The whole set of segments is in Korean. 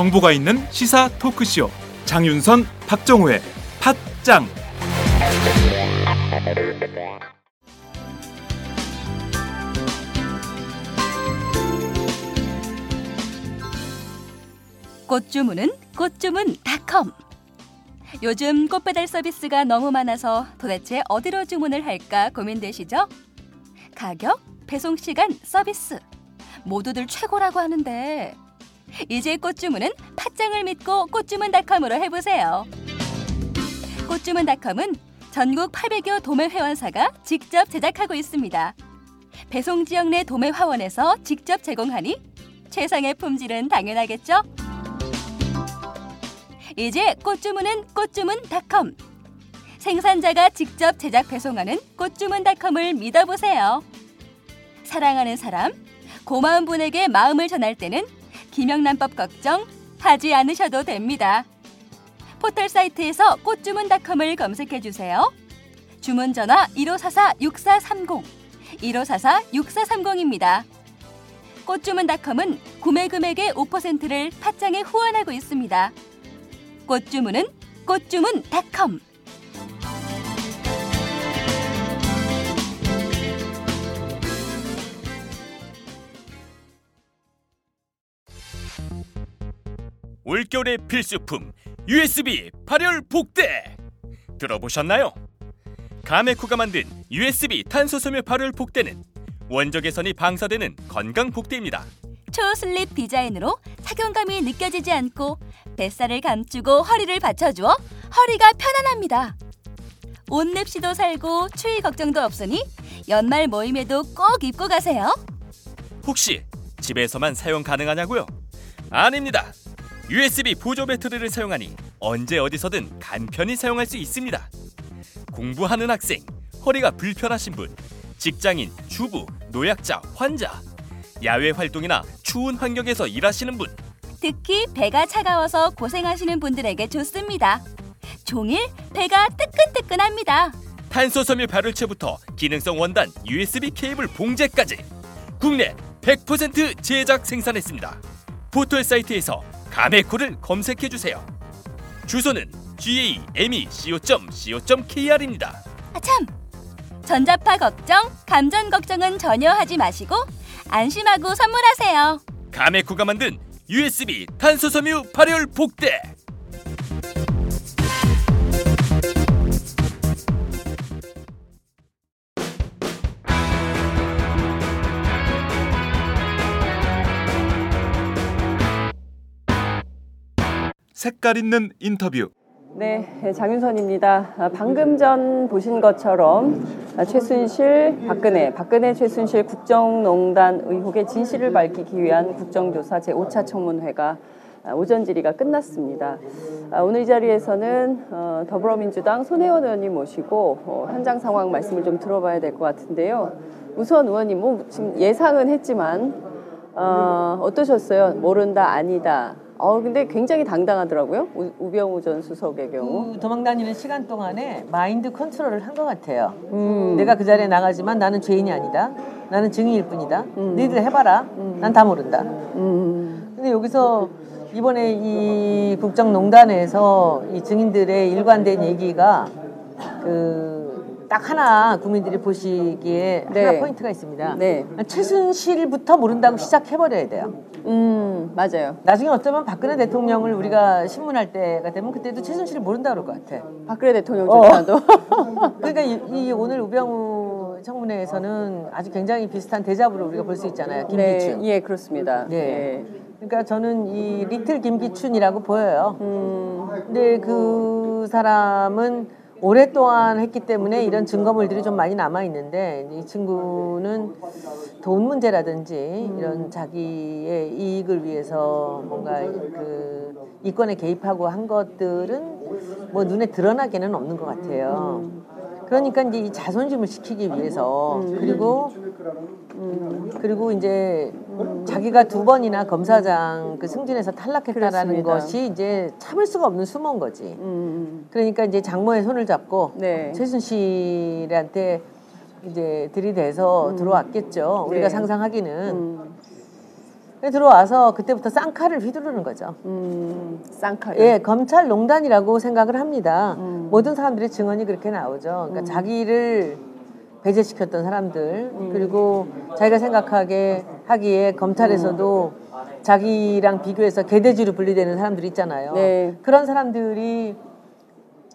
정보가 있는 시사 토크쇼. 장윤선 박정호의 팟짱. 꽃 주문은 꽃주문닷컴. 요즘 꽃 배달 서비스가 너무 많아서 도대체 어디로 주문을 할까 고민되시죠? 가격, 배송 시간, 서비스. 모두들 최고라고 하는데 이제 꽃주문은 팥장을 믿고 꽃주문닷컴으로 해보세요. 꽃주문닷컴은 전국 800여 도매 회원사가 직접 제작하고 있습니다. 배송 지역 내 도매 화원에서 직접 제공하니 최상의 품질은 당연하겠죠? 이제 꽃주문은 꽃주문닷컴. 생산자가 직접 제작 배송하는 꽃주문닷컴을 믿어보세요. 사랑하는 사람, 고마운 분에게 마음을 전할 때는 김영란법 걱정 하지 않으셔도 됩니다. 포털 사이트에서 꽃주문닷컴을 검색해 주세요. 주문 전화 1544-6430, 1544-6430입니다. 꽃주문닷컴은 구매 금액의 5%를 팥장에 후원하고 있습니다. 꽃주문은 꽃주문닷컴. 올겨울의 필수품 USB 발열 복대 들어보셨나요? 가메쿠가 만든 USB 탄소섬유 발열 복대는 원적 개선이 방사되는 건강 복대입니다. 초슬립 디자인으로 착용감이 느껴지지 않고 뱃살을 감추고 허리를 받쳐주어 허리가 편안합니다. 옷냅시도 살고 추위 걱정도 없으니 연말 모임에도 꼭 입고 가세요. 혹시 집에서만 사용 가능하냐고요? 아닙니다. USB 보조 배터리를 사용하니 언제 어디서든 간편히 사용할 수 있습니다. 공부하는 학생, 허리가 불편하신 분, 직장인, 주부, 노약자, 환자, 야외 활동이나 추운 환경에서 일하시는 분, 특히 배가 차가워서 고생하시는 분들에게 좋습니다. 종일 배가 뜨끈뜨끈합니다. 탄소 섬유 발열체부터 기능성 원단 USB 케이블 봉제까지 국내 100% 제작 생산했습니다. 포털 사이트에서 가메코를 검색해 주세요. 주소는 gamec.co.kr입니다. 아참! 전자파 걱정, 감전 걱정은 전혀 하지 마시고 안심하고 선물하세요. 가메코가 만든 USB 탄소섬유 발열 복대. 색깔 있는 인터뷰 네, 장윤선입니다. 아, 방금 전 보신 것처럼 아, 최순실, 박근혜, 박근혜 최순실 국정농단 의혹의 진실을 밝히기 위한 국정조사 제5차 청문회가 아, 오전 질의가 끝났습니다. 오늘 이 자리에서는 어, 더불어민주당 손혜원 의원님 모시고 어, 현장 상황 말씀을 좀 들어봐야 될 것 같은데요. 우선 의원님, 뭐 지금 예상은 했지만 어, 어떠셨어요? 모른다, 아니다. 어 근데 굉장히 당당하더라고요. 우, 우병우 전 수석의 경우. 그 도망다니는 시간 동안에 마인드 컨트롤을 한 것 같아요. 음. 내가 그 자리에 나가지만 나는 죄인이 아니다. 나는 증인일 뿐이다. 음. 너희들 해봐라. 난 다 모른다. 음. 근데 여기서 이번에 이 국정농단에서 이 증인들의 일관된 얘기가 그 딱 하나 국민들이 보시기에 네. 하나 포인트가 있습니다. 네. 최순실부터 모른다고 시작해버려야 돼요. 음 맞아요. 나중에 어쩌면 박근혜 대통령을 우리가 신문할 때가 되면 그때도 최순실을 모른다 그럴 것 같아. 박근혜 대통령 조차도. 그러니까 이, 이 오늘 우병우 청문회에서는 아주 굉장히 비슷한 대자부를 우리가 볼 수 있잖아요. 네, 김기춘. 예 그렇습니다. 네. 그러니까 저는 이 리틀 김기춘이라고 보여요. 음, 근데 그 사람은 오랫동안 했기 때문에 이런 증거물들이 좀 많이 남아 있는데 이 친구는 돈 문제라든지 이런 자기의 이익을 위해서 뭔가 그 이권에 개입하고 한 것들은 뭐 눈에 드러나게는 없는 것 같아요. 그러니까 이제 이 자존심을 지키기 위해서 그리고 음, 그리고 이제 자기가 두 번이나 검사장 그 승진에서 탈락했다라는 그렇습니다. 것이 이제 참을 수가 없는 수모인 거지. 음, 그러니까 이제 장모의 손을 잡고 네. 최순실한테 이제 들이대서 들어왔겠죠. 우리가 네. 상상하기는. 음, 들어와서 그때부터 쌍칼을 휘두르는 거죠. 음, 쌍칼. 예, 검찰 농단이라고 생각을 합니다. 음. 모든 사람들의 증언이 그렇게 나오죠. 그러니까 자기를 배제시켰던 사람들 음. 그리고 자기가 생각하게 하기에 검찰에서도 자기랑 비교해서 개돼지로 분리되는 사람들이 있잖아요. 네. 그런 사람들이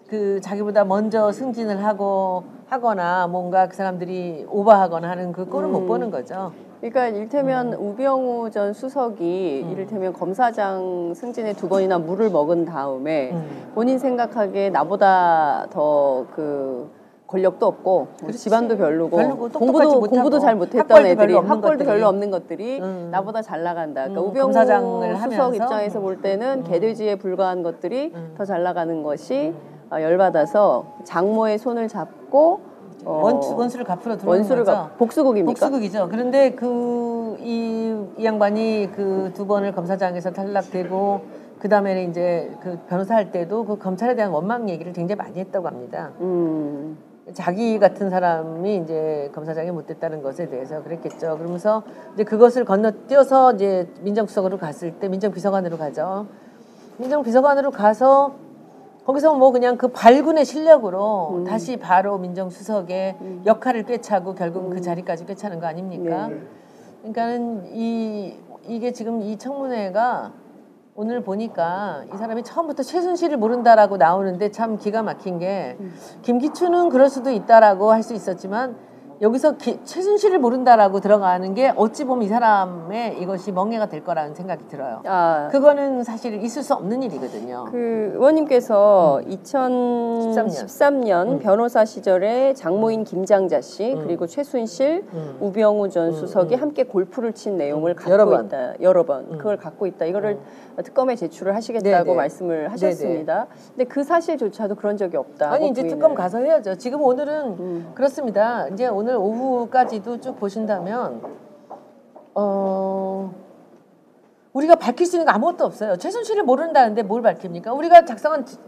그 자기보다 먼저 승진을 하고 하거나 뭔가 그 사람들이 오버하거나 하는 그 꼴을 못 음. 보는 거죠. 그러니까 이를테면 음. 우병우 전 수석이 이를테면 검사장 승진에 두 번이나 물을 먹은 다음에 음. 본인 생각하기에 나보다 더그 권력도 없고 뭐 그렇지. 집안도 별로고 별로고 똑똑하지 공부도 공부도 잘 못했던 애들이 별로 학벌도 것들이. 별로 없는 것들이 음. 나보다 잘 나간다. 그러니까 음, 우병우 수석 하면서. 음. 입장에서 볼 때는 개돼지에 불과한 것들이 더 잘 나가는 것이 어, 열받아서 장모의 손을 잡고 어, 원수, 원수를 갚으러 들어오는 원수를 거죠. 갚- 복수국입니까? 복수극이죠. 그런데 그, 이, 이 양반이 그 두 번을 검사장에서 탈락되고, 그 다음에는 이제 그 변호사 할 때도 그 검찰에 대한 원망 얘기를 굉장히 많이 했다고 합니다. 음. 자기 같은 사람이 이제 검사장이 못 됐다는 것에 대해서 그랬겠죠. 그러면서 이제 그것을 건너뛰어서 이제 민정수석으로 갔을 때 민정비서관으로 가죠. 민정비서관으로 가서 거기서 뭐 그냥 그 발군의 실력으로 다시 바로 민정수석의 역할을 꿰차고 결국 그 자리까지 꿰차는 거 아닙니까? 네. 그러니까는 이 이게 지금 이 청문회가 오늘 보니까 이 사람이 처음부터 최순실을 모른다라고 나오는데 참 기가 막힌 게 김기춘은 그럴 수도 있다라고 할 수 있었지만 여기서 기- 최순실을 모른다라고 들어가는 게 어찌 보면 이 사람의 이것이 멍해가 될 거라는 생각이 들어요. 아, 그거는 사실 있을 수 없는 일이거든요. 그 의원님께서 음. 2013년 변호사 시절에 장모인 김장자 씨 그리고 최순실, 음. 우병우 전 수석이 함께 골프를 친 내용을 갖고 여러 번. 음. 있다. 여러 번. 그걸 갖고 있다. 이거를 특검에 제출을 하시겠다고 네네. 말씀을 하셨습니다. 근데 그 사실조차도 그런 적이 없다. 아니 이제 특검 가서 해야죠. 지금 오늘은 음. 그렇습니다. 이제 오늘 오후까지도 쭉 보신다면 어 우리가 밝힐 수 있는 게 아무것도 없어요. 최순실을 모른다는데 뭘 밝힙니까? 우리가 작성한 지-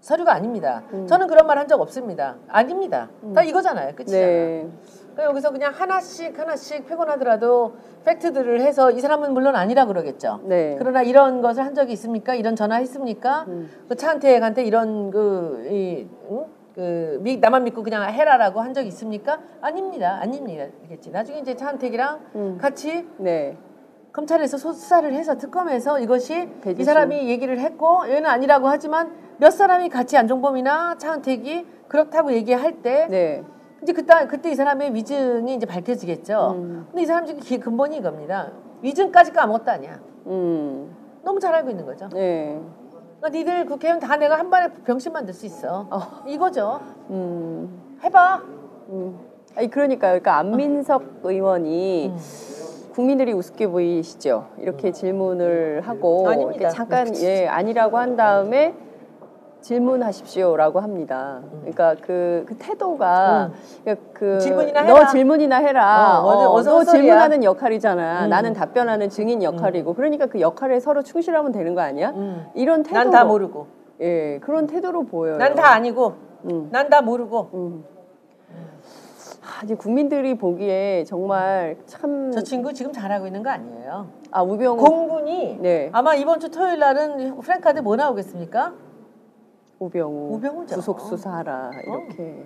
서류가 아닙니다. 음. 저는 그런 말 한 적 없습니다. 아닙니다. 다 이거잖아요. 끝이잖아요. 네. 그러니까 여기서 그냥 하나씩 하나씩 피곤하더라도 팩트들을 해서 이 사람은 물론 아니라 그러겠죠. 네. 그러나 이런 것을 한 적이 있습니까? 이런 전화 했습니까? 음. 그 차은택한테 이런 그, 이, 응? 그 미, 나만 믿고 그냥 해라라고 한 적 있습니까? 아닙니다. 아닙니다. 겠지 나중에 이제 차은택이랑 음. 같이 네. 검찰에서 소- 수사를 해서 특검에서 이것이 배제수. 이 사람이 얘기를 했고 얘는 아니라고 하지만 몇 사람이 같이 안종범이나 차은택이 그렇다고 얘기할 때 네. 이제 그때 그때 이 사람의 위증이 이제 밝혀지겠죠. 음. 근데 이 사람 지금 기- 근본이 이겁니다. 위증까지가 아무것도 아니야. 음. 너무 잘 알고 있는 거죠. 네. 그러니까 니들 국회의원 다 내가 한 번에 병신 만들 수 있어. 어. 이거죠. 음. 해봐. 음. 아니 그러니까요. 그러니까 안민석 의원이 음. 국민들이 우습게 보이시죠. 이렇게 질문을 하고 잠깐 예 아니라고 한 다음에 질문하십시오라고 합니다. 그러니까 그, 그 태도가 그러니까 그 음. 질문이나 너 해라. 질문이나 해라. 어, 어, 어서 너. 질문하는 역할이잖아. 음. 나는 답변하는 증인 역할이고 그러니까 그 역할에 서로 충실하면 되는 거 아니야? 음. 이런 태도 난 다 모르고. 예 그런 태도로 보여요. 난 다 아니고. 음. 난다 모르고. 음. 아, 이제 국민들이 보기에 정말 참 저 친구 지금 잘하고 있는 거 아니에요. 아 우병우 공군이 네 아마 이번 주 토요일 날은 프랭카드 뭐 나오겠습니까? 우병우 우병우죠. 구속 수사하라 이렇게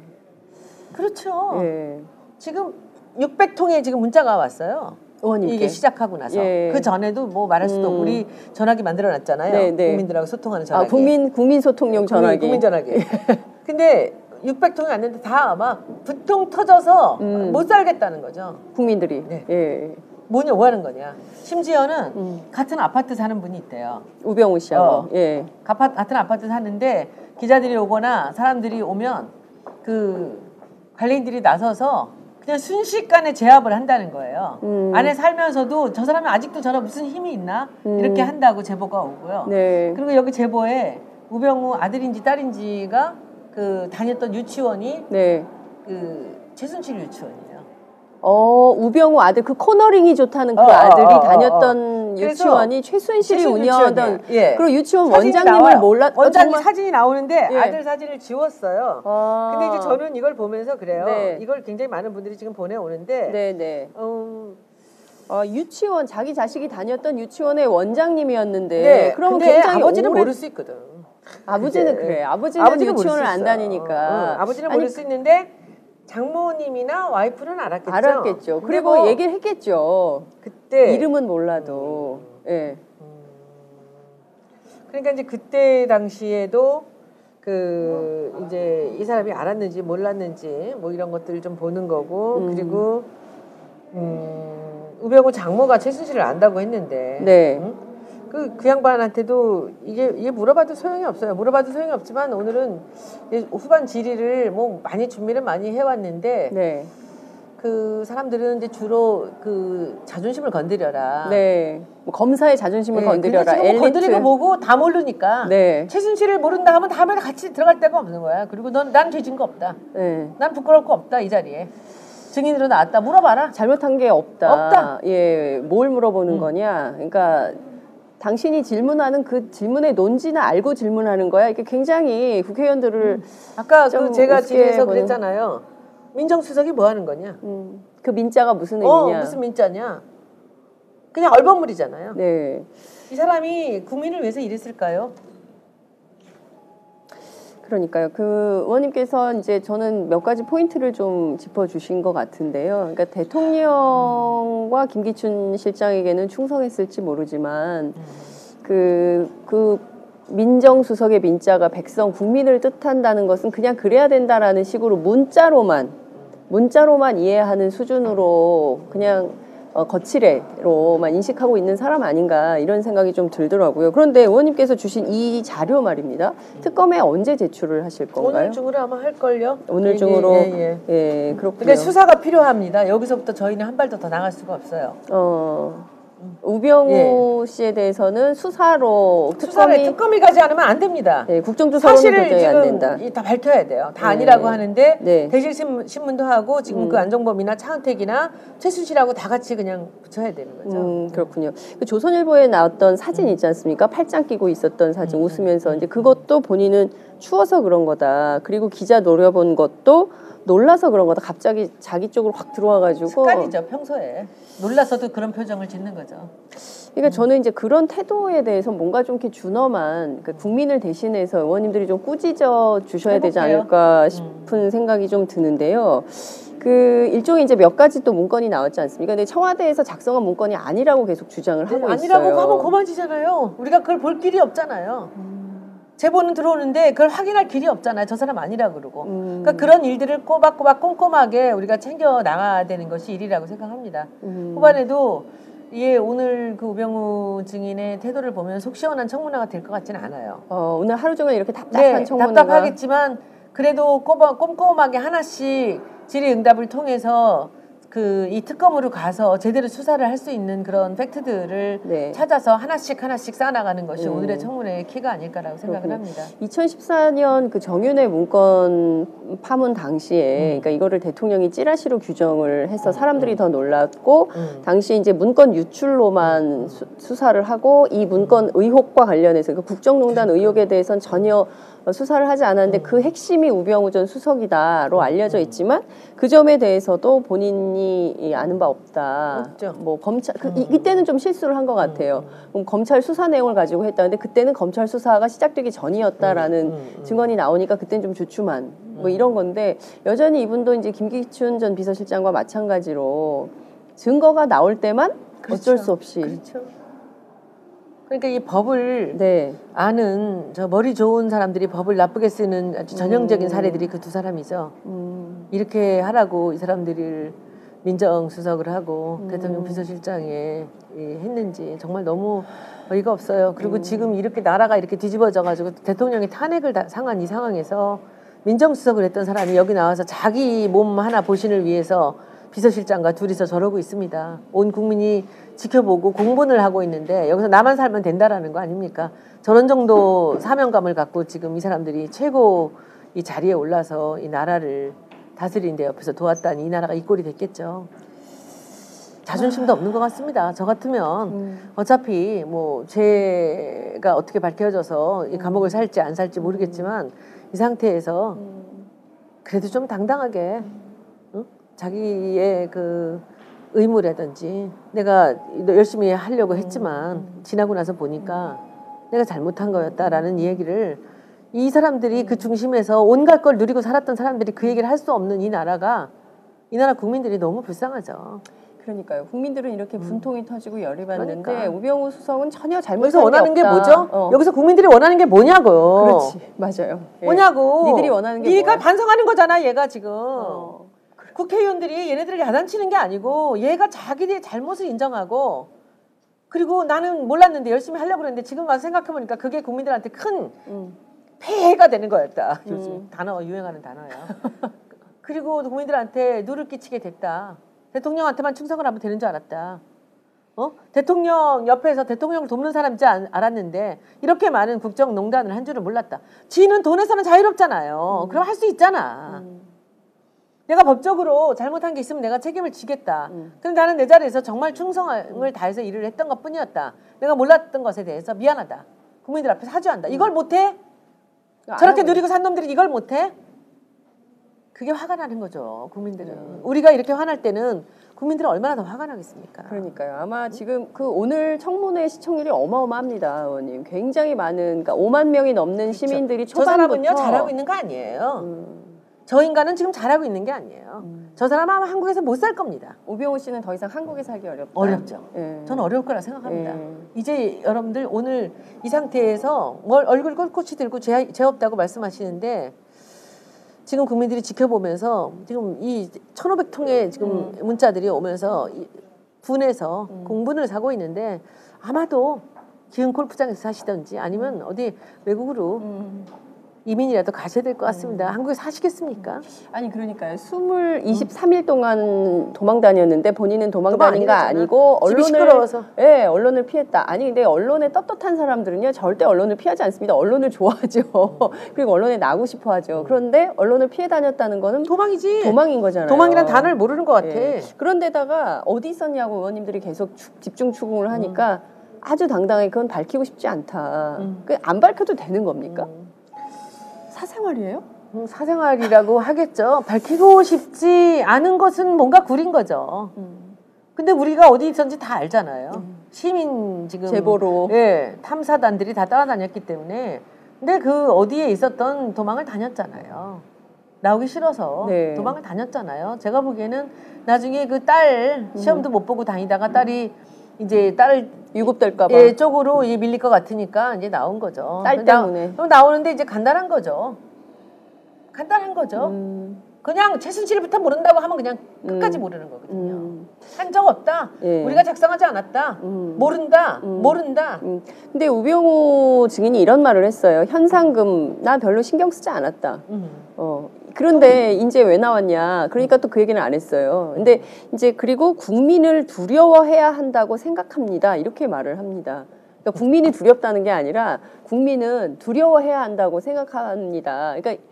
그렇죠. 예 지금 600통의 지금 문자가 왔어요. 의원님께 이게 시작하고 나서 예. 그 전에도 뭐 말할 수도 없고 음. 우리 전화기 만들어 놨잖아요. 네, 네. 국민들하고 소통하는 전화기. 아 국민 국민 소통용 전화기 국민, 국민 전화기. 근데 600통이 왔는데 다막 부통 터져서 음. 못 살겠다는 거죠. 국민들이 네. 예 뭐냐 뭐 하는 거냐. 심지어는 음. 같은 아파트 사는 분이 있대요. 우병우 씨하고 어. 예 가파- 같은 아파트 사는데 기자들이 오거나 사람들이 오면 그 관리인들이 나서서 그냥 순식간에 제압을 한다는 거예요. 음. 안에 살면서도 저 사람이 아직도 저런 무슨 힘이 있나 이렇게 음. 한다고 제보가 오고요. 네. 그리고 여기 제보에 우병우 아들인지 딸인지가 그 다녔던 유치원이 네. 그 최순실 유치원이에요. 어 우병우 아들 그 코너링이 좋다는 그 어, 어, 아들이 어, 어, 다녔던 그래서 유치원이 최순실이 최순실 운영하던. 예. 그리고 유치원 원장님을. 몰랐 어, 원장님 정말? 사진이 나오는데 예. 아들 사진을 지웠어요. 아. 근데 이제 저는 이걸 보면서 그래요. 네. 이걸 굉장히 많은 분들이 지금 보내 오는데 네 네 음, 아, 유치원 자기 자식이 다녔던 유치원의 원장님이었는데 네. 그러면 근데 굉장히 아버지는 오래- 모를 수 있거든. 아버지는. 그래 아버지는 아버지는 유치원을 수 안. 다니니까 어, 어. 아버지는 아니, 모를 수 있는데 장모님이나 와이프는 알았겠죠. 알았겠죠 그리고 뭐 얘기를 했겠죠 그때 이름은 몰라도 예 그러니까 이제 그때 당시에도 그 이제 이 사람이 알았는지 몰랐는지 뭐 이런 것들을 좀 보는 거고 음. 그리고 음, 우병우 장모가 최순실을 안다고 했는데 네. 응? 그, 그 양반한테도 이게, 이게 물어봐도 소용이 없어요. 물어봐도 소용이 없지만 오늘은 후반 질의를 뭐 많이 준비를 많이 해왔는데 네. 그 사람들은 이제 주로 그 자존심을 건드려라. 네. 뭐 검사의 자존심을 네, 건드려라. 뭐 엘리트. 건드리고 뭐고 다 모르니까. 네. 최순실을 모른다 하면 다음에 같이 들어갈 데가 없는 거야. 그리고 넌 난 죄진 거 없다. 네. 난 부끄러울 거 없다 이 자리에. 증인으로 나왔다. 물어봐라. 잘못한 게 없다. 없다. 예. 뭘 물어보는 음. 거냐? 그러니까 당신이 질문하는 그 질문의 논지는 알고 질문하는 거야. 이게 굉장히 국회의원들을 아까 좀그 제가 보는- 그랬잖아요. 민정수석이 뭐 하는 거냐? 음, 그 민자가 무슨 어 의미냐? 무슨 민자냐? 그냥 얼버무리잖아요. 네. 이 사람이 국민을 위해서 일했을까요? 그러니까요. 그 의원님께서 이제 저는 몇 가지 포인트를 좀 짚어주신 것 같은데요. 그러니까 대통령과 김기춘 실장에게는 충성했을지 모르지만 그, 그 민정수석의 민자가 백성 국민을 뜻한다는 것은 그냥 그래야 된다라는 식으로 문자로만 문자로만 이해하는 수준으로 그냥 어, 거칠애로만 인식하고 있는 사람 아닌가 이런 생각이 좀 들더라고요. 그런데 의원님께서 주신 이 자료 말입니다. 특검에 언제 제출을 하실 건가요? 오늘 중으로 아마 할 걸요. 오늘 중으로 예, 예. 예, 그렇군요. 그러니까 수사가 필요합니다. 여기서부터 저희는 한 발도 더 나갈 수가 없어요. 어, 우병우 씨에 대해서는 수사로 예. 특검이 특검이 가지 않으면 안 됩니다. 예, 국정조사로는 사실을 도저히 안 된다. 다 밝혀야 돼요. 다 네. 아니라고 하는데 네. 대실 신문, 신문 도 하고 지금 음. 그 안정범이나 차은택이나 최순실하고 다 같이 그냥 붙여야 되는 거죠. 음, 그렇군요. 그 조선일보에 나왔던 사진 있지 않습니까? 팔짱 끼고 있었던 사진 음. 웃으면서 이제 그것도 본인은 추워서 그런 거다. 그리고 기자 노려본 것도 놀라서 그런 거다. 갑자기 자기 쪽으로 확 들어와가지고. 습관이죠 평소에 놀라서도 그런 표정을 짓는 거죠. 그러니까 저는 이제 그런 태도에 대해서 뭔가 좀 이렇게 준엄한 그 국민을 대신해서 의원님들이 좀 꾸짖어 주셔야 되지 해볼게요. 않을까 싶은 생각이 좀 드는데요. 그 일종의 이제 몇 가지 또 문건이 나왔지 않습니까? 근데 청와대에서 작성한 문건이 아니라고 계속 주장을 하고 있어요. 아니라고 하면 그만이잖아요. 우리가 그걸 볼 길이 없잖아요. 제보는 들어오는데 그걸 확인할 길이 없잖아요. 저 사람 아니라 그러고. 음. 그러니까 그런 일들을 꼬박꼬박 꼼꼼하게 우리가 챙겨 나가야 되는 것이 일이라고 생각합니다. 음. 후반에도 예 오늘 그 우병우 증인의 태도를 보면 속 시원한 청문회가 될 것 같지는 않아요. 어, 오늘 하루 종일 이렇게 답답한 네, 청문회가 답답하겠지만 그래도 꼬박, 꼼꼼하게 하나씩 질의응답을 통해서 그 이 특검으로 가서 제대로 수사를 할 수 있는 그런 팩트들을 네. 찾아서 하나씩 하나씩 쌓아나가는 것이 음. 오늘의 청문회의 키가 아닐까라고 생각을 그렇군요. 합니다. 2014년 그 정윤회 문건 파문 당시에 음. 그러니까 이거를 대통령이 찌라시로 규정을 해서 사람들이 더 놀랐고 음. 당시 이제 문건 유출로만 수, 사를 하고 이 문건 의혹과 관련해서 그 국정농단 의혹에 대해서는 전혀 어, 수사를 하지 않았는데 그 핵심이 우병우 전 수석이다로 알려져 있지만 그 점에 대해서도 본인이 이 아는 바 없다. 없죠. 뭐 검찰 그, 이, 이때는 좀 실수를 한 것 같아요. 그럼 검찰 수사 내용을 가지고 했다는데 그때는 검찰 수사가 시작되기 전이었다라는 음, 음. 증언이 나오니까 그때는 좀 주춤한 뭐 이런 건데 여전히 이분도 이제 김기춘 전 비서실장과 마찬가지로 증거가 나올 때만 어쩔 그렇죠. 수 없이 그렇죠. 그러니까 이 법을 네. 아는 저 머리 좋은 사람들이 법을 나쁘게 쓰는 아주 전형적인 음. 사례들이 그 두 사람이죠. 음, 이렇게 하라고 이 사람들을 민정수석을 하고 음. 대통령 비서실장에 이 했는지 정말 너무 어이가 없어요. 그리고 음. 지금 이렇게 나라가 이렇게 뒤집어져 가지고 대통령이 탄핵을 다- 상한 이 상황에서 민정수석을 했던 사람이 여기 나와서 자기 몸 하나 보신을 위해서 비서실장과 둘이서 저러고 있습니다. 온 국민이 지켜보고 공분을 하고 있는데 여기서 나만 살면 된다라는 거 아닙니까? 저런 정도 사명감을 갖고 지금 이 사람들이 최고 이 자리에 올라서 이 나라를 다스리는 데 옆에서 도왔다니 이 나라가 이 꼴이 됐겠죠. 자존심도 없는 것 같습니다. 저 같으면 음. 어차피 뭐 죄가 어떻게 밝혀져서 이 감옥을 살지 안 살지 모르겠지만 이 상태에서 그래도 좀 당당하게 응? 자기의 그 의무라든지 내가 열심히 하려고 했지만 지나고 나서 보니까 내가 잘못한 거였다라는 이야기를 이 사람들이 그 중심에서 온갖 걸 누리고 살았던 사람들이 그 얘기를 할 수 없는 이 나라가 이 나라 국민들이 너무 불쌍하죠. 그러니까요. 국민들은 이렇게 분통이 터지고 열이 받는데 음. 그러니까. 우병우 수석은 전혀 잘못한 여기서 게 원하는 게 없다. 뭐죠? 어. 여기서 국민들이 원하는 게 뭐냐고요. 그렇지. 맞아요. 예. 뭐냐고. 니들이 원하는 게 뭐야? 반성하는 거잖아, 얘가 지금. 어. 국회의원들이 얘네들을 야단치는 게 아니고 얘가 자기들의 잘못을 인정하고 그리고 나는 몰랐는데 열심히 하려고 그랬는데 지금 와서 생각해보니까 그게 국민들한테 큰 음. 폐해가 되는 거였다. 음. 요즘 단어 유행하는 단어야. 그리고 국민들한테 누를 끼치게 됐다. 대통령한테만 충성을 하면 되는 줄 알았다. 어? 대통령 옆에서 대통령을 돕는 사람인지 안- 알았는데 이렇게 많은 국정농단을 한 줄을 몰랐다. 지는 돈에서는 자유롭잖아요. 그럼 할 수 있잖아. 음. 내가 법적으로 잘못한 게 있으면 내가 책임을 지겠다. 음. 근데 나는 내 자리에서 정말 충성을 다해서 일을 했던 것 뿐이었다. 내가 몰랐던 것에 대해서 미안하다. 국민들 앞에 사죄한다. 이걸 못해? 안 저렇게 누리고 산 놈들이 이걸 못해? 그게 화가 나는 거죠. 국민들은. 음. 우리가 이렇게 화날 때는 국민들은 얼마나 더 화가 나겠습니까? 그러니까요. 아마 지금 그 오늘 청문회 시청률이 어마어마합니다, 의원님. 굉장히 많은, 그러니까 5만 명이 넘는 시민들이 저 초반부터 사람은요 잘하고 있는 거 아니에요. 음, 저 인간은 지금 잘하고 있는 게 아니에요. 음. 저 사람은 아마 한국에서 못 살 겁니다. 오병우 씨는 더 이상 한국에 살기 어렵다. 어렵죠. 예. 저는 어려울 거라 생각합니다. 예. 이제 여러분들 오늘 이 상태에서 뭘 얼굴 꼿꼿이 들고 죄, 죄 없다고 말씀하시는데 지금 국민들이 지켜보면서 지금 이 1,500통의 지금 문자들이 오면서 이 분해서 공분을 사고 있는데 아마도 기흥 골프장에서 사시던지 아니면 어디 외국으로 음. 이민이라도 가셔야 될 것 같습니다. 한국에 사시겠습니까? 아니 그러니까요. 20, 23일 동안 도망 다녔는데 본인은 도망 다닌 거. 아니고 언론을 시끄러워서. 예, 언론을 피했다. 아니 근데 언론에 떳떳한 사람들은요 절대 언론을 피하지 않습니다. 언론을 좋아하죠. 그리고 언론에 나고 싶어 하죠. 그런데 언론을 피해 다녔다는 거는 도망이지. 도망인 거잖아요. 도망이란 단어를 모르는 것 같아. 예. 그런데다가 어디 있었냐고 의원님들이 계속 추- 집중 추궁을 하니까 아주 당당하게 그건 밝히고 싶지 않다. 음. 그안 밝혀도 되는 겁니까? 사생활이에요? 음, 사생활이라고 하겠죠. 밝히고 싶지 않은 것은 뭔가 구린 거죠. 근데 우리가 어디 있었는지 다 알잖아요. 시민 지금 제보로. 예, 탐사단들이 다 따라다녔기 때문에. 근데 그 어디에 있었던 도망을 다녔잖아요. 나오기 싫어서 네. 도망을 다녔잖아요. 제가 보기에는 나중에 그 딸 시험도 못 보고 다니다가 딸이 이제 딸을 유급될까봐. 예, 쪽으로 이제 밀릴 것 같으니까 이제 나온 거죠. 딸 때문에. 그럼 나오는데 이제 간단한 거죠. 간단한 거죠. 음, 그냥 최순실부터 모른다고 하면 그냥 끝까지 음. 모르는 거거든요. 음, 한적 없다. 예. 우리가 작성하지 않았다. 음. 모른다. 음. 모른다. 음. 근데 우병우 증인이 이런 말을 했어요. 현상금 나 별로 신경 쓰지 않았다. 음. 어. 그런데 이제 왜 나왔냐? 그러니까 또 그 얘기는 안 했어요. 근데 이제 그리고 국민을 두려워해야 한다고 생각합니다. 이렇게 말을 합니다. 그러니까 국민이 두렵다는 게 아니라 국민은 두려워해야 한다고 생각합니다. 그러니까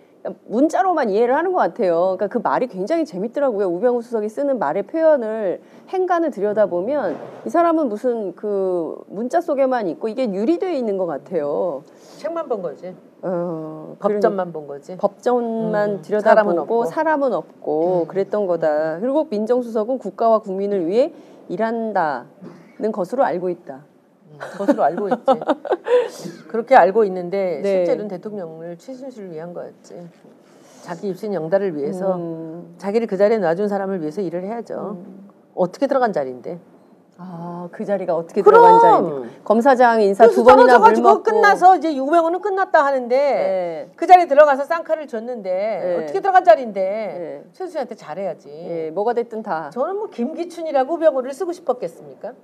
문자로만 이해를 하는 것 같아요. 그러니까 그 말이 굉장히 재밌더라고요. 우병우 수석이 쓰는 말의 표현을 행간을 들여다보면 이 사람은 무슨 그 문자 속에만 있고 이게 유리되어 있는 것 같아요. 책만 본 거지. 어, 법전만 본 거지. 법전만 음, 들여다보고 사람은 없고. 사람은 없고 그랬던 거다. 그리고 민정수석은 국가와 국민을 위해 일한다는 것으로 알고 있다. 음, 그것으로 알고 있지. 그렇게 알고 있는데 네. 실제로는 대통령을 최순실을 위한 거였지. 자기 입신 영달을 위해서 음, 자기를 그 자리에 놔준 사람을 위해서 일을 해야죠. 어떻게 들어간 자리인데? 아, 그 자리가 어떻게 들어간 자리인데. 검사장 인사 두 번이나 물 떨어져가지고 먹고 끝나서 이제 유명호는 끝났다 하는데 네. 그 자리에 들어가서 쌍칼을 줬는데 네. 어떻게 들어간 자리인데 네. 최순실한테 잘해야지. 예, 뭐가 됐든 다. 저는 뭐 김기춘이라고 우병우를 쓰고 싶었겠습니까?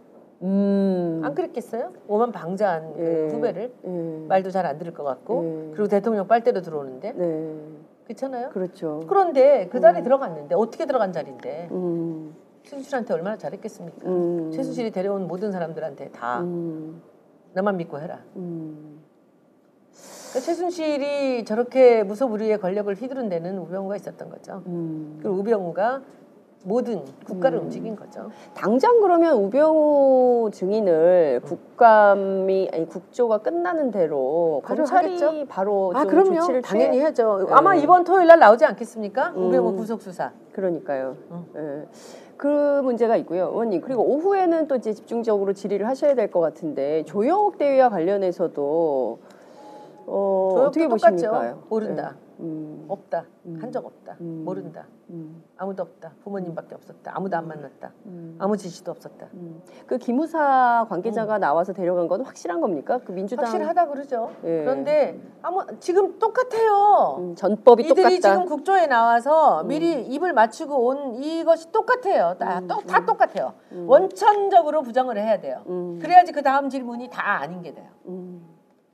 음. 안 그랬겠어요? 오만 방자한 그 예. 후배를 예. 말도 잘 안 들을 것 같고 예. 그리고 대통령 빨대로 들어오는데 네. 그렇잖아요. 그렇죠. 그런데 그 자리에 들어갔는데 어떻게 들어간 자리인데 음. 최순실한테 얼마나 잘했겠습니까? 음. 최순실이 데려온 모든 사람들한테 다 음. 나만 믿고 해라. 음. 그러니까 최순실이 저렇게 무소불위의 권력을 휘두른 데는 우병우가 있었던 거죠. 음. 그리고 우병우가 모든 국가를 음. 움직인 거죠. 당장 그러면 우병우 증인을 국감이 아니 국조가 끝나는 대로 바로 검찰이 하겠죠? 바로 아좀 그럼요. 조치를 당연히 해야죠. 네. 아마 이번 토요일 날 나오지 않겠습니까? 음. 우병우 구속 수사. 그러니까요. 어. 예. 그 문제가 있고요, 의원님. 그리고 오후에는 또 이제 집중적으로 질의를 하셔야 될 것 같은데 조영욱 대위와 관련해서도 어, 어떻게. 보십니까? 모른다. 예. 음, 없다. 음. 한적 없다. 음. 모른다. 음, 아무도 없다. 부모님밖에 없었다. 아무도 안 만났다. 음. 아무 지시도 없었다. 음. 그 기무사 관계자가 나와서 데려간 건 확실한 겁니까? 그 민주당 확실하다 그러죠. 예. 그런데 아무 지금 똑같아요. 음, 전법이 이들이 똑같다. 지금 국조에 나와서 음. 미리 입을 맞추고 온 이것이 똑같아요. 다, 음, 또- 다 똑같아요. 음. 원천적으로 부정을 해야 돼요. 음. 그래야지 그 다음 질문이 다 아닌 게 돼요.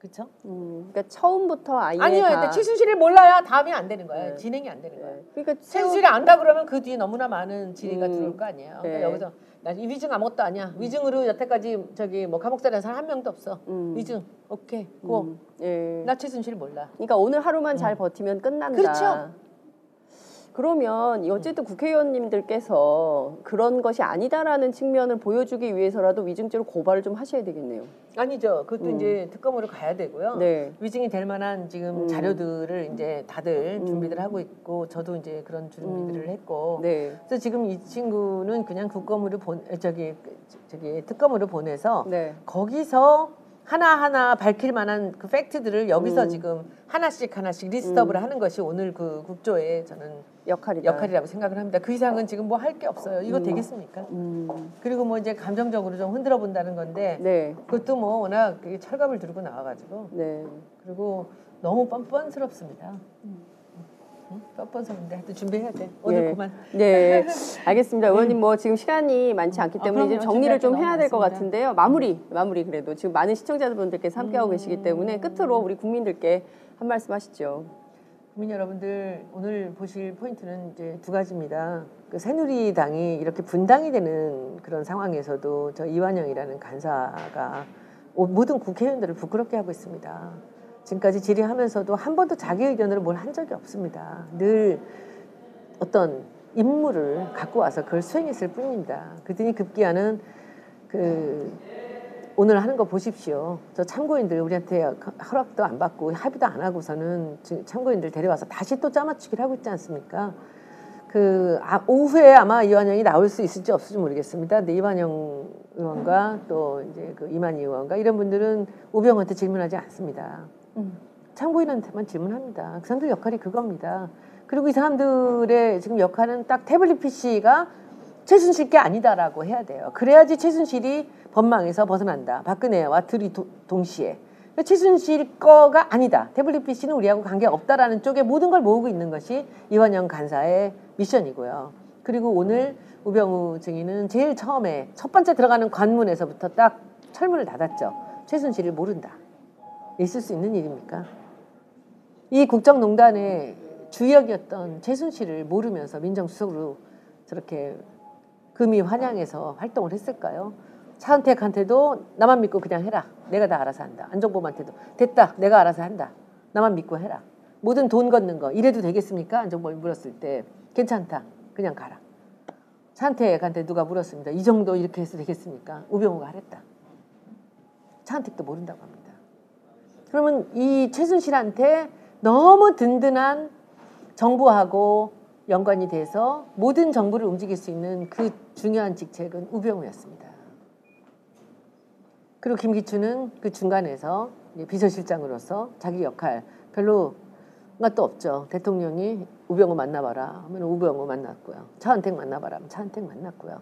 음, 그렇죠? 음. 그러니까 처음부터 아예 아니요. 다. 최순실을 몰라야 다음이 안 되는 거예요. 네. 진행이 안 되는 거예요. 예. 그러니까 최순실이 안다 그러면 그 뒤에 너무나 많은 질의가 음. 들어올 거 아니에요. 네. 그러니까 여기서 나이 위증 아무것도 아니야. 위증으로 여태까지 저기 뭐 감옥 살인 사람 한 명도 없어. 음. 위증 오케이 고. 음, 예. 나 최순실 몰라. 그러니까 오늘 하루만 잘 버티면 끝난다. 그렇죠. 그러면 이 어쨌든 국회의원님들께서 그런 것이 아니다라는 측면을 보여주기 위해서라도 위증죄로 고발을 좀 하셔야 되겠네요. 아니죠. 그것도 음. 이제 특검으로 가야 되고요. 네. 위증이 될 만한 지금 음. 자료들을 이제 다들 음. 준비를 하고 있고 저도 이제 그런 준비들을 음. 했고 네. 그래서 지금 이 친구는 그냥 국검으로 본 저기 저기 특검으로 보내서 네. 거기서 하나하나 밝힐 만한 그 팩트들을 여기서 음. 지금 하나씩 하나씩 리스트업을 음. 하는 것이 오늘 그 국조의 저는 역할이다. 역할이라고 생각을 합니다. 그 이상은 지금 뭐 할 게 없어요. 이거 음. 되겠습니까? 음. 그리고 뭐 이제 감정적으로 좀 흔들어 본다는 건데 네. 그것도 뭐 워낙 철갑을 들고 나와가지고 네. 그리고 너무 뻔뻔스럽습니다. 응? 뻔뻔스러운데 하여튼 준비해야 돼. 오늘 예. 그만. 네, 알겠습니다. 의원님 뭐 지금 시간이 많지 않기 아, 때문에 이제 그럼요. 정리를 좀 해야 될 것. 같은데요. 마무리, 마무리 그래도 지금 많은 시청자분들께서 함께하고 음. 계시기 때문에 끝으로 우리 국민들께 한 말씀 하시죠. 국민 여러분들 오늘 보실 포인트는 이제 두 가지입니다. 그 새누리당이 이렇게 분당이 되는 그런 상황에서도 저 이완영이라는 간사가 오- 모든 국회의원들을 부끄럽게 하고 있습니다. 지금까지 질의하면서도 한 번도 자기 의견으로 뭘 한 적이 없습니다. 늘 어떤 임무를 갖고 와서 그걸 수행했을 뿐입니다. 그랬더니 급기야는 그 오늘 하는 거 보십시오. 저 참고인들 우리한테 허락도 안 받고 합의도 안 하고서는 참고인들 데려와서 다시 또 짜맞추기를 하고 있지 않습니까? 그 아, 오후에 아마 이완영이 나올 수 있을지 없을지 모르겠습니다. 근데 이완영 의원과 또 이제 그 이만희 의원과 이런 분들은 우병우한테 질문하지 않습니다. 참고인한테만 질문합니다. 그 사람들 역할이 그겁니다. 그리고 이 사람들의 지금 역할은 딱 태블릿 PC가 최순실 게 아니다라고 해야 돼요. 그래야지 최순실이 법망에서 벗어난다. 박근혜와 둘이 도- 동시에. 최순실 거가 아니다. 태블릿 PC는 우리하고 관계 없다라는 쪽에 모든 걸 모으고 있는 것이 이완영 간사의 미션이고요. 그리고 오늘 우병우 증인은 제일 처음에 첫 번째 들어가는 관문에서부터 딱 철문을 닫았죠. 최순실을 모른다. 있을 수 있는 일입니까? 이 국정농단의 주역이었던 최순실을 모르면서 민정수석으로 저렇게 금이 환영해서 활동을 했을까요? 차은택한테도 나만 믿고 그냥 해라. 내가 다 알아서 한다. 안정범한테도 됐다. 내가 알아서 한다. 나만 믿고 해라. 모든 돈 걷는 거 이래도 되겠습니까? 안정범이 물었을 때 괜찮다. 그냥 가라. 차은택한테 누가 물었습니다. 이 정도 이렇게 해서 되겠습니까? 우병우가 하랬다. 차은택도 모른다고 합니다. 그러면 이 최순실한테 너무 든든한 정부하고 연관이 돼서 모든 정부를 움직일 수 있는 그 중요한 직책은 우병우였습니다. 그리고 김기춘은 그 중간에서 비서실장으로서 자기 역할 별로 또 없죠. 대통령이 우병우 만나봐라 하면 우병우 만났고요. 차은택 만나봐라 하면 차은택 만났고요.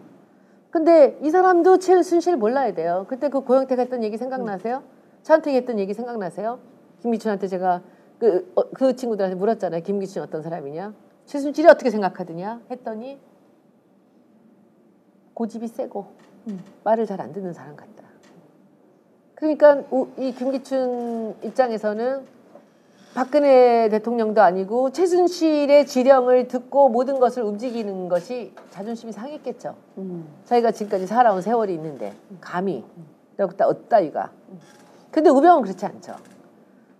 근데 이 사람도 최순실 몰라야 돼요. 그때 그 고영태가 했던 얘기 생각나세요? 차 은택이 했던 얘기 생각나세요? 김기춘한테 제가 그, 어, 그 친구들한테 물었잖아요. 김기춘 어떤 사람이냐? 최순실이 어떻게 생각하느냐? 했더니 고집이 세고 말을 잘 안 듣는 사람 같다. 그러니까 우- 이 김기춘 입장에서는 박근혜 대통령도 아니고 최순실의 지령을 듣고 모든 것을 움직이는 것이 자존심이 상했겠죠. 음. 자기가 지금까지 살아온 세월이 있는데 감히 여기다 어따위가. 근데 우병우는 그렇지 않죠.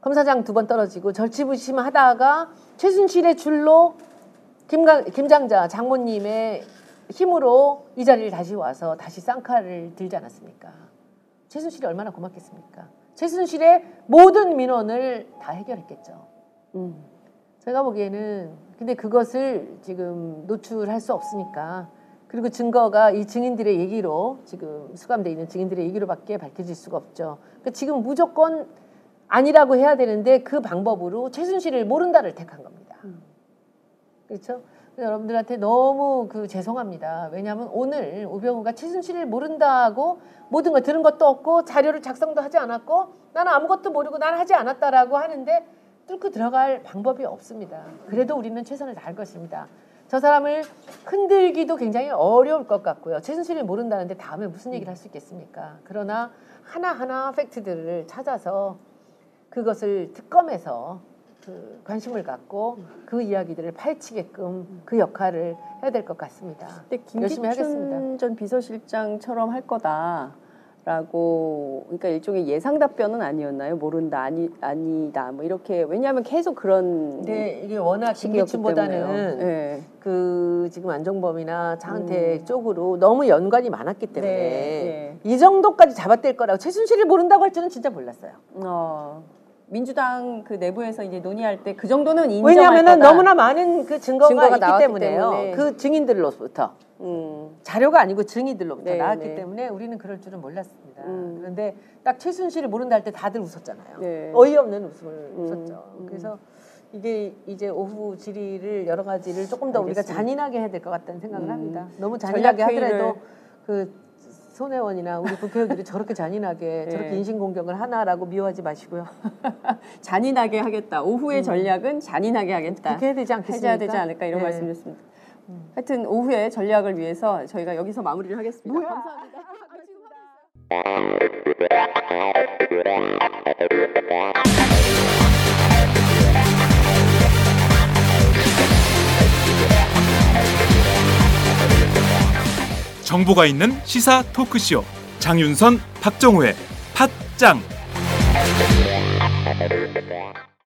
검사장 두 번 떨어지고 절치부심하다가 최순실의 줄로 김가, 김장자 장모님의 힘으로 이 자리를 다시 와서 다시 쌍칼을 들지 않았습니까? 최순실이 얼마나 고맙겠습니까? 최순실의 모든 민원을 다 해결했겠죠. 음. 제가 보기에는 근데 그것을 지금 노출할 수 없으니까 그리고 증거가 이 증인들의 얘기로 지금 수감돼 있는 증인들의 얘기로밖에 밝혀질 수가 없죠. 그러니까 지금 무조건 아니라고 해야 되는데 그 방법으로 최순실을 모른다를 택한 겁니다. 그렇죠? 그래서 여러분들한테 너무 그 죄송합니다. 왜냐하면 오늘 우병우가 최순실을 모른다고 모든 걸 들은 것도 없고 자료를 작성도 하지 않았고 나는 아무것도 모르고 나는 하지 않았다라고 하는데 뚫고 들어갈 방법이 없습니다. 그래도 우리는 최선을 다할 것입니다. 저 사람을 흔들기도 굉장히 어려울 것 같고요. 최순실을 모른다는데 다음에 무슨 얘기를 할 수 있겠습니까? 그러나 하나하나 팩트들을 찾아서 그것을 특검에서 그 관심을 갖고 그 이야기들을 파헤치게끔 그 역할을 해야 될 것 같습니다. 근데 열심히 하겠습니다. 전 비서실장처럼 할 거다 라고 그러니까 일종의 예상 답변은 아니었나요? 모른다, 아니 아니다, 뭐 이렇게 왜냐하면 계속 그런 근데 이게 워낙 김기춘보다는. 예. 그 지금 안정범이나 장한택 쪽으로 너무 연관이 많았기 때문에 네, 이 정도까지 잡아댈 거라고 최순실을 모른다고 할 줄은 진짜 몰랐어요. 어, 민주당 그 내부에서 이제 논의할 때 그 정도는 인정할 왜냐하면. 너무나 많은 그 증거가, 증거가 있기 때문에요. 때문에. 그 증인들로부터 음, 자료가 아니고 증인들로부터 네, 나왔기 네. 때문에 우리는 그럴 줄은 몰랐습니다. 음. 그런데 딱 최순실을 모른다 할 때 다들 웃었잖아요. 네. 어이없는 웃음을 음, 웃었죠. 음. 그래서 이게 이제 오후 질의를 여러 가지를 조금 더 우리가 알겠습니다. 잔인하게 해야 될 것 같다는 생각을 음. 합니다. 너무 잔인하게 하더라도 그 손혜원이나 우리 국회의원들이 저렇게 잔인하게 네. 저렇게 인신 공격을 하나라고 미워하지 마시고요. 잔인하게 하겠다. 오후의 전략은 잔인하게 하겠다. 그렇게 해야 되지 않겠습니까? 해줘야 되지 않을까 이런 네. 말씀이었습니다. 하여튼 오후에 전략을 위해서 저희가 여기서 마무리를 하겠습니다. 감사합니다. 정보가 있는 시사 토크쇼. 장윤선 박정호의 팟짱